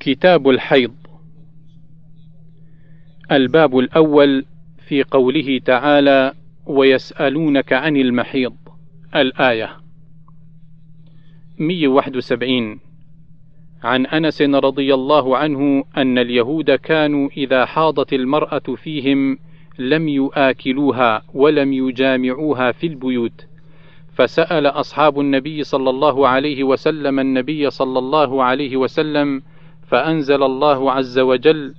كتاب الحيض. الباب الأول في قوله تعالى: ويسألونك عن المحيض الآية 171 عن أنس رضي الله عنه أن اليهود كانوا إذا حاضت المرأة فيهم لم يآكلوها ولم يجامعوها في البيوت فسأل أصحاب النبي صلى الله عليه وسلم النبي صلى الله عليه وسلم فأنزل الله عز وجل: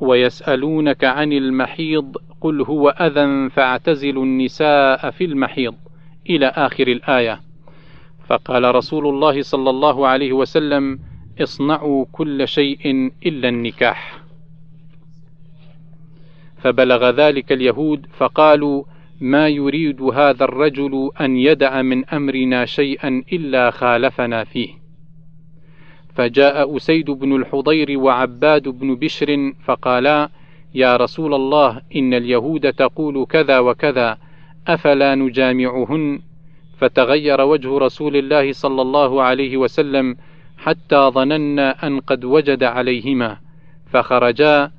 ويسألونك عن المحيض قل هو أذى فاعتزلوا النساء في المحيض إلى آخر الآية. فقال رسول الله صلى الله عليه وسلم: اصنعوا كل شيء إلا النكاح. فبلغ ذلك اليهود فقالوا: ما يريد هذا الرجل أن يدع من أمرنا شيئا إلا خالفنا فيه. فجاء أسيد بن الحضير وعباد بن بشر فقالا: يا رسول الله إن اليهود تقول كذا وكذا أفلا نجامعهن؟ فتغير وجه رسول الله صلى الله عليه وسلم حتى ظننا أن قد وجد عليهما، فخرجا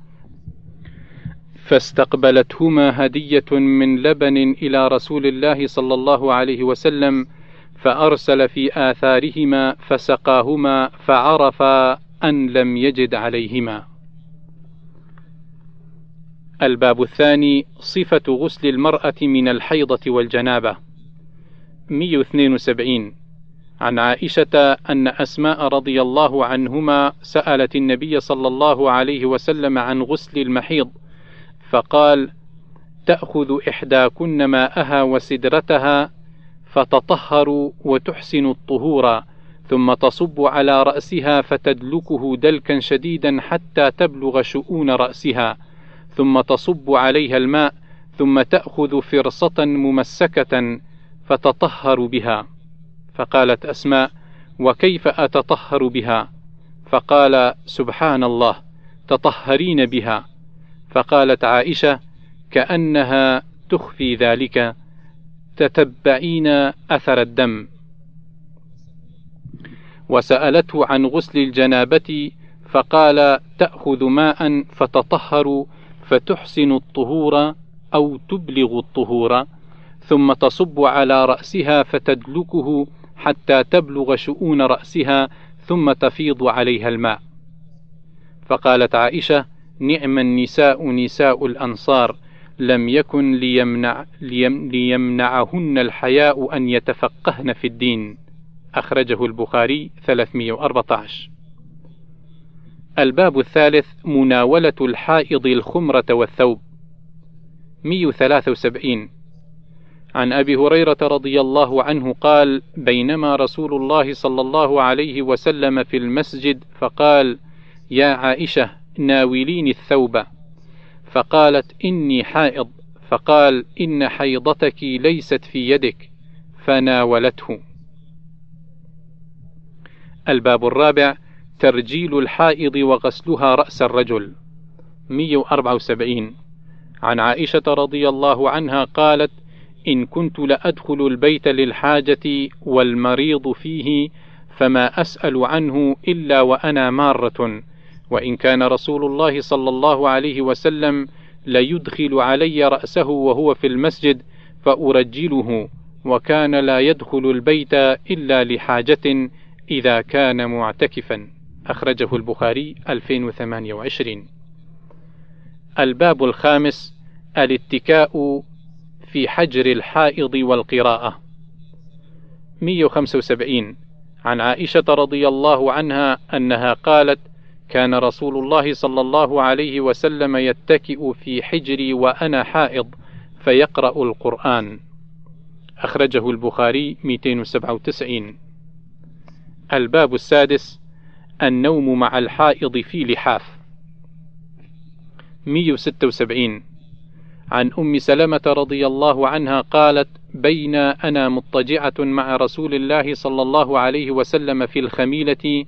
فاستقبلتهما هدية من لبن إلى رسول الله صلى الله عليه وسلم فأرسل في آثارهما فسقاهما فعرفا أن لم يجد عليهما. الباب الثاني صفة غسل المرأة من الحيضة والجنابة 172 عن عائشة أن أسماء رضي الله عنهما سألت النبي صلى الله عليه وسلم عن غسل المحيض فقال تأخذ إحداكن ماءها وسدرتها فتطهر وتحسن الطهور ثم تصب على رأسها فتدلكه دلكا شديدا حتى تبلغ شؤون رأسها ثم تصب عليها الماء ثم تأخذ فرصة ممسكة فتطهر بها. فقالت أسماء وكيف أتطهر بها؟ فقال سبحان الله تطهرين بها. فقالت عائشة كأنها تخفي ذلك. تتبعين أثر الدم. وسألته عن غسل الجنابة فقال تأخذ ماء فتطهر فتحسن الطهور أو تبلغ الطهور ثم تصب على رأسها فتدلكه حتى تبلغ شؤون رأسها ثم تفيض عليها الماء. فقالت عائشة نعم النساء نساء الأنصار لم يكن ليمنع ليم ليمنعهن الحياء أن يتفقهن في الدين. أخرجه البخاري 314 الباب الثالث مناولة الحائض الخمرة والثوب. 173 عن أبي هريرة رضي الله عنه قال بينما رسول الله صلى الله عليه وسلم في المسجد فقال يا عائشة ناوليني الثوب فقالت إني حائض فقال إن حيضتك ليست في يدك فناولته. الباب الرابع ترجيل الحائض وغسلها رأس الرجل. 174 عن عائشة رضي الله عنها قالت إن كنت لأدخل البيت للحاجة والمريض فيه فما أسأل عنه إلا وأنا مارة. وإن كان رسول الله صلى الله عليه وسلم ليدخل علي رأسه وهو في المسجد فأرجله وكان لا يدخل البيت إلا لحاجة إذا كان معتكفا. أخرجه البخاري 2028 الباب الخامس الاتكاء في حجر الحائض والقراءة. 175 عن عائشة رضي الله عنها أنها قالت كان رسول الله صلى الله عليه وسلم يتكئ في حجري وأنا حائض فيقرأ القرآن. أخرجه البخاري 297 الباب السادس النوم مع الحائض في لحاف. 176 عن أم سلمة رضي الله عنها قالت بين أنا مضطجعة مع رسول الله صلى الله عليه وسلم في الخميلة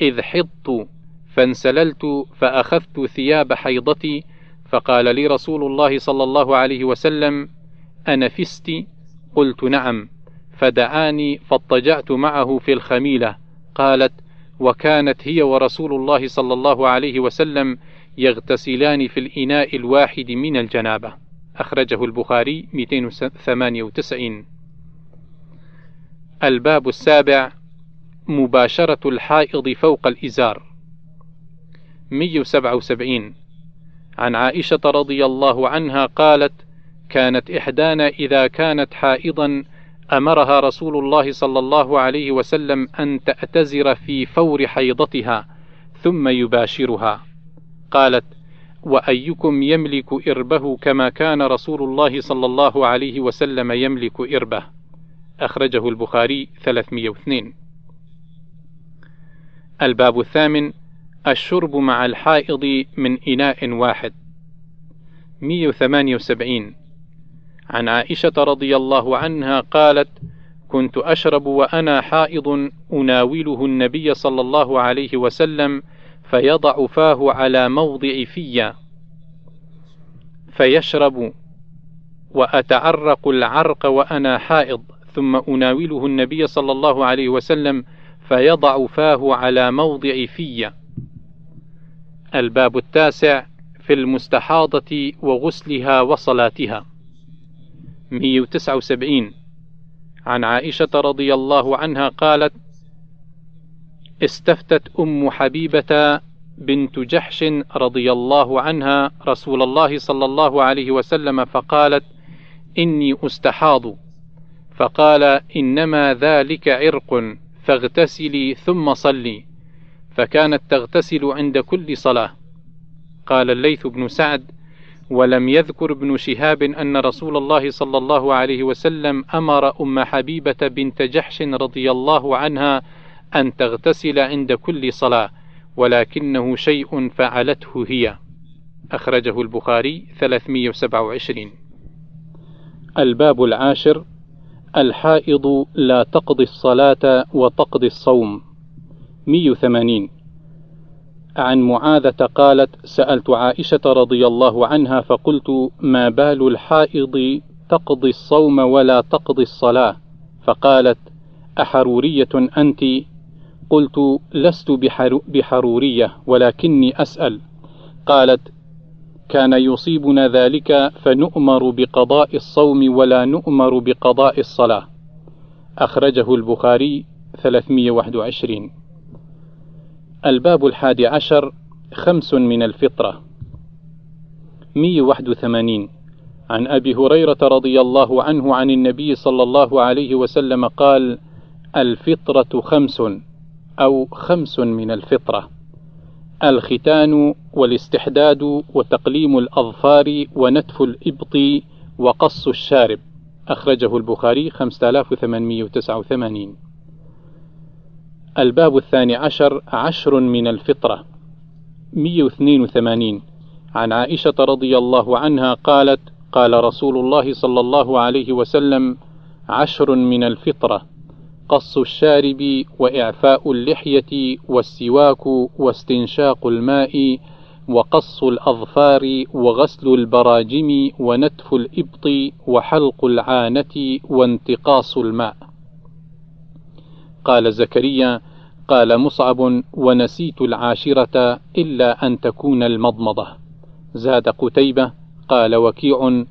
إذ حضت فانسللت فأخذت ثياب حيضتي فقال لي رسول الله صلى الله عليه وسلم أنفست قلت نعم. فدعاني فاضطجعت معه في الخميلة. قالت وكانت هي ورسول الله صلى الله عليه وسلم يغتسلان في الإناء الواحد من الجنابة. أخرجه البخاري 298 الباب السابع مباشرة الحائض فوق الإزار. 177 عن عائشة رضي الله عنها قالت: كانت إحدانا إذا كانت حائضا أمرها رسول الله صلى الله عليه وسلم أن تأتزر في فور حيضتها ثم يباشرها. قالت: وأيكم يملك إربه كما كان رسول الله صلى الله عليه وسلم يملك إربه. أخرجه البخاري 302. الباب الثامن الشرب مع الحائض من إناء واحد. 178 عن عائشة رضي الله عنها قالت كنت أشرب وأنا حائض أناوله النبي صلى الله عليه وسلم فيضع فاه على موضع فيا. فيشرب وأتعرق العرق وأنا حائض ثم أناوله النبي صلى الله عليه وسلم فيضع فاه على موضع فيا. الباب التاسع في المستحاضة وغسلها وصلاتها. 179 عن عائشة رضي الله عنها قالت استفتت أم حبيبة بنت جحش رضي الله عنها رسول الله صلى الله عليه وسلم فقالت إني أستحاض. فقال إنما ذلك عرق فاغتسلي ثم صلي. فكانت تغتسل عند كل صلاة. قال الليث بن سعد ولم يذكر ابن شهاب أن رسول الله صلى الله عليه وسلم أمر أم حبيبة بنت جحش رضي الله عنها أن تغتسل عند كل صلاة ولكنه شيء فعلته هي. أخرجه البخاري 327 الباب العاشر الحائض لا تقضي الصلاة وتقضي الصوم. 180 عن معاذة قالت: سألت عائشة رضي الله عنها فقلت: ما بال الحائض تقضي الصوم ولا تقضي الصلاة؟ فقالت: أحرورية أنت؟ قلت: لست بحرورية ولكني أسأل. قالت: كان يصيبنا ذلك فنؤمر بقضاء الصوم ولا نؤمر بقضاء الصلاة. أخرجه البخاري 321 الباب الحادي عشر خمس من الفطرة. 181 عن أبي هريرة رضي الله عنه عن النبي صلى الله عليه وسلم قال الفطرة خمس أو خمس من الفطرة. الختان والاستحداد وتقليم الأظفار ونتف الإبط وقص الشارب. أخرجه البخاري 5889 الباب الثاني عشر عشر من الفطرة. 182 عن عائشة رضي الله عنها قالت قال رسول الله صلى الله عليه وسلم عشر من الفطرة. قص الشارب وإعفاء اللحية والسواك واستنشاق الماء وقص الأظفار وغسل البراجم ونتف الإبط وحلق العانة وانتقاص الماء. قال زكريا قال مصعب ونسيت العاشرة إلا أن تكون المضمضة. زاد قتيبة قال وكيع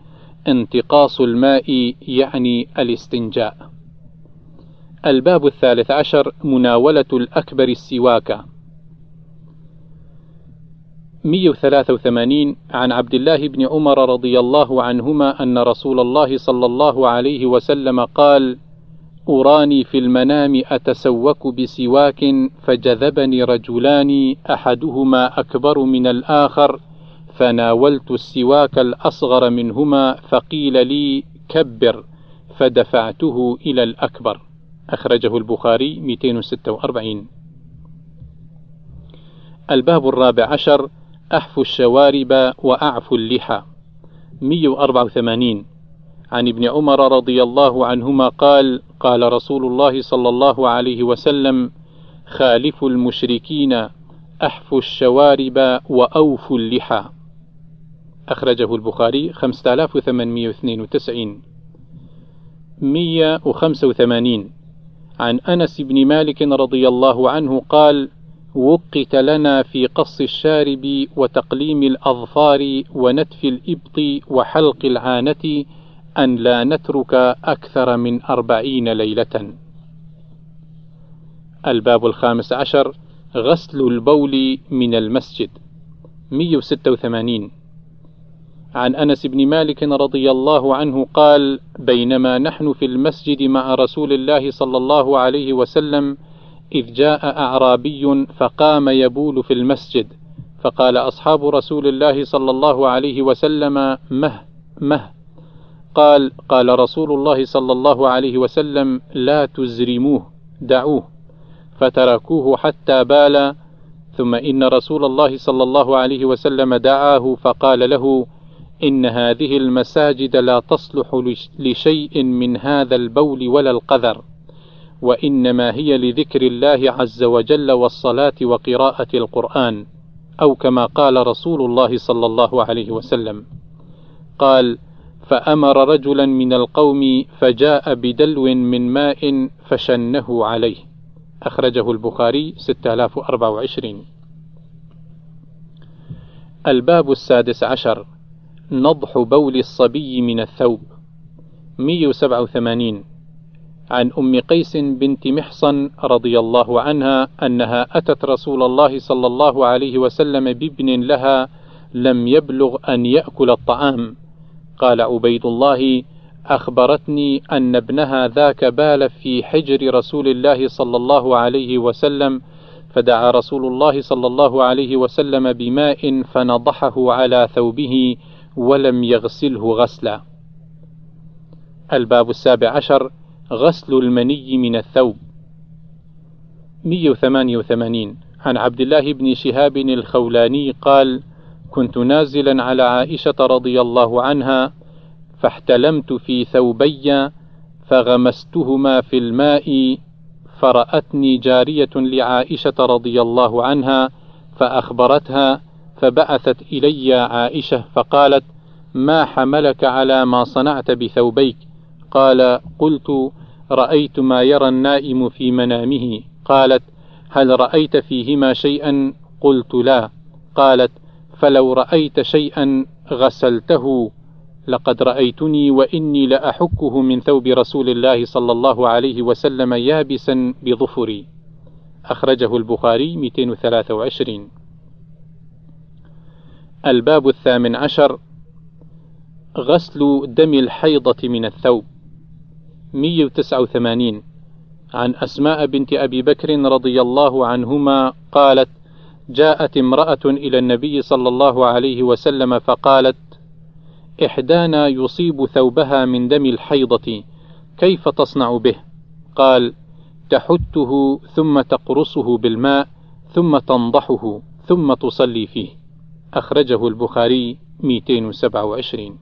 انتقاص الماء يعني الاستنجاء. الباب الثالث عشر مناولة الأكبر السواك. 183 عن عبد الله بن عمر رضي الله عنهما أن رسول الله صلى الله عليه وسلم قال: أراني في المنام أتسوك بسواك فجذبني رجلان أحدهما أكبر من الآخر فناولت السواك الأصغر منهما فقيل لي كبر فدفعته إلى الأكبر. أخرجه البخاري 246 الباب الرابع عشر أحف الشوارب وأعف اللحى. 184 عن ابن عمر رضي الله عنهما قال قال رسول الله صلى الله عليه وسلم خالفوا المشركين أحفوا الشوارب وأوفوا اللحى. أخرجه البخاري 5892 185 عن أنس بن مالك رضي الله عنه قال وقت لنا في قص الشارب وتقليم الأظفار ونتف الإبط وحلق العانة أن لا نترك أكثر من أربعين ليلة. الباب الخامس عشر غسل البول من المسجد 186 عن أنس بن مالك رضي الله عنه قال بينما نحن في المسجد مع رسول الله صلى الله عليه وسلم إذ جاء أعرابي فقام يبول في المسجد فقال أصحاب رسول الله صلى الله عليه وسلم مه مه قال قال رسول الله صلى الله عليه وسلم لا تزرموه دعوه فتركوه حتى بال ثم إن رسول الله صلى الله عليه وسلم دعاه فقال له إن هذه المساجد لا تصلح لشيء من هذا البول ولا القذر، وإنما هي لذكر الله عز وجل والصلاة وقراءة القرآن، أو كما قال رسول الله صلى الله عليه وسلم. قال: فأمر رجلا من القوم فجاء بدلو من ماء فشنه عليه. أخرجه البخاري 6024 الباب السادس عشر. نضح بول الصبي من الثوب. 187 عن أم قيس بنت محصن رضي الله عنها أنها أتت رسول الله صلى الله عليه وسلم بابن لها لم يبلغ أن يأكل الطعام. قال عبيد الله أخبرتني أن ابنها ذاك بال في حجر رسول الله صلى الله عليه وسلم فدعا رسول الله صلى الله عليه وسلم بماء فنضحه على ثوبه ولم يغسله غسلا. الباب السابع عشر غسل المني من الثوب. 188 عن عبد الله بن شهاب الخولاني قال كنت نازلا على عائشة رضي الله عنها فاحتلمت في ثوبي فغمستهما في الماء فرأتني جارية لعائشة رضي الله عنها فأخبرتها فبعثت إلي عائشة فقالت ما حملك على ما صنعت بثوبيك؟ قال قلت رأيت ما يرى النائم في منامه. قالت هل رأيت فيهما شيئا؟ قلت لا. قالت فلو رأيت شيئا غسلته لقد رأيتني وإني لأحكه من ثوب رسول الله صلى الله عليه وسلم يابسا بظفري. أخرجه البخاري 223 الباب الثامن عشر. غسل دم الحيضة من الثوب. 189 عن أسماء بنت أبي بكر رضي الله عنهما قالت جاءت امرأة إلى النبي صلى الله عليه وسلم فقالت إحدانا يصيب ثوبها من دم الحيضة كيف تصنع به؟ قال تحته ثم تقرصه بالماء ثم تنضحه ثم تصلي فيه أخرجه البخاري 227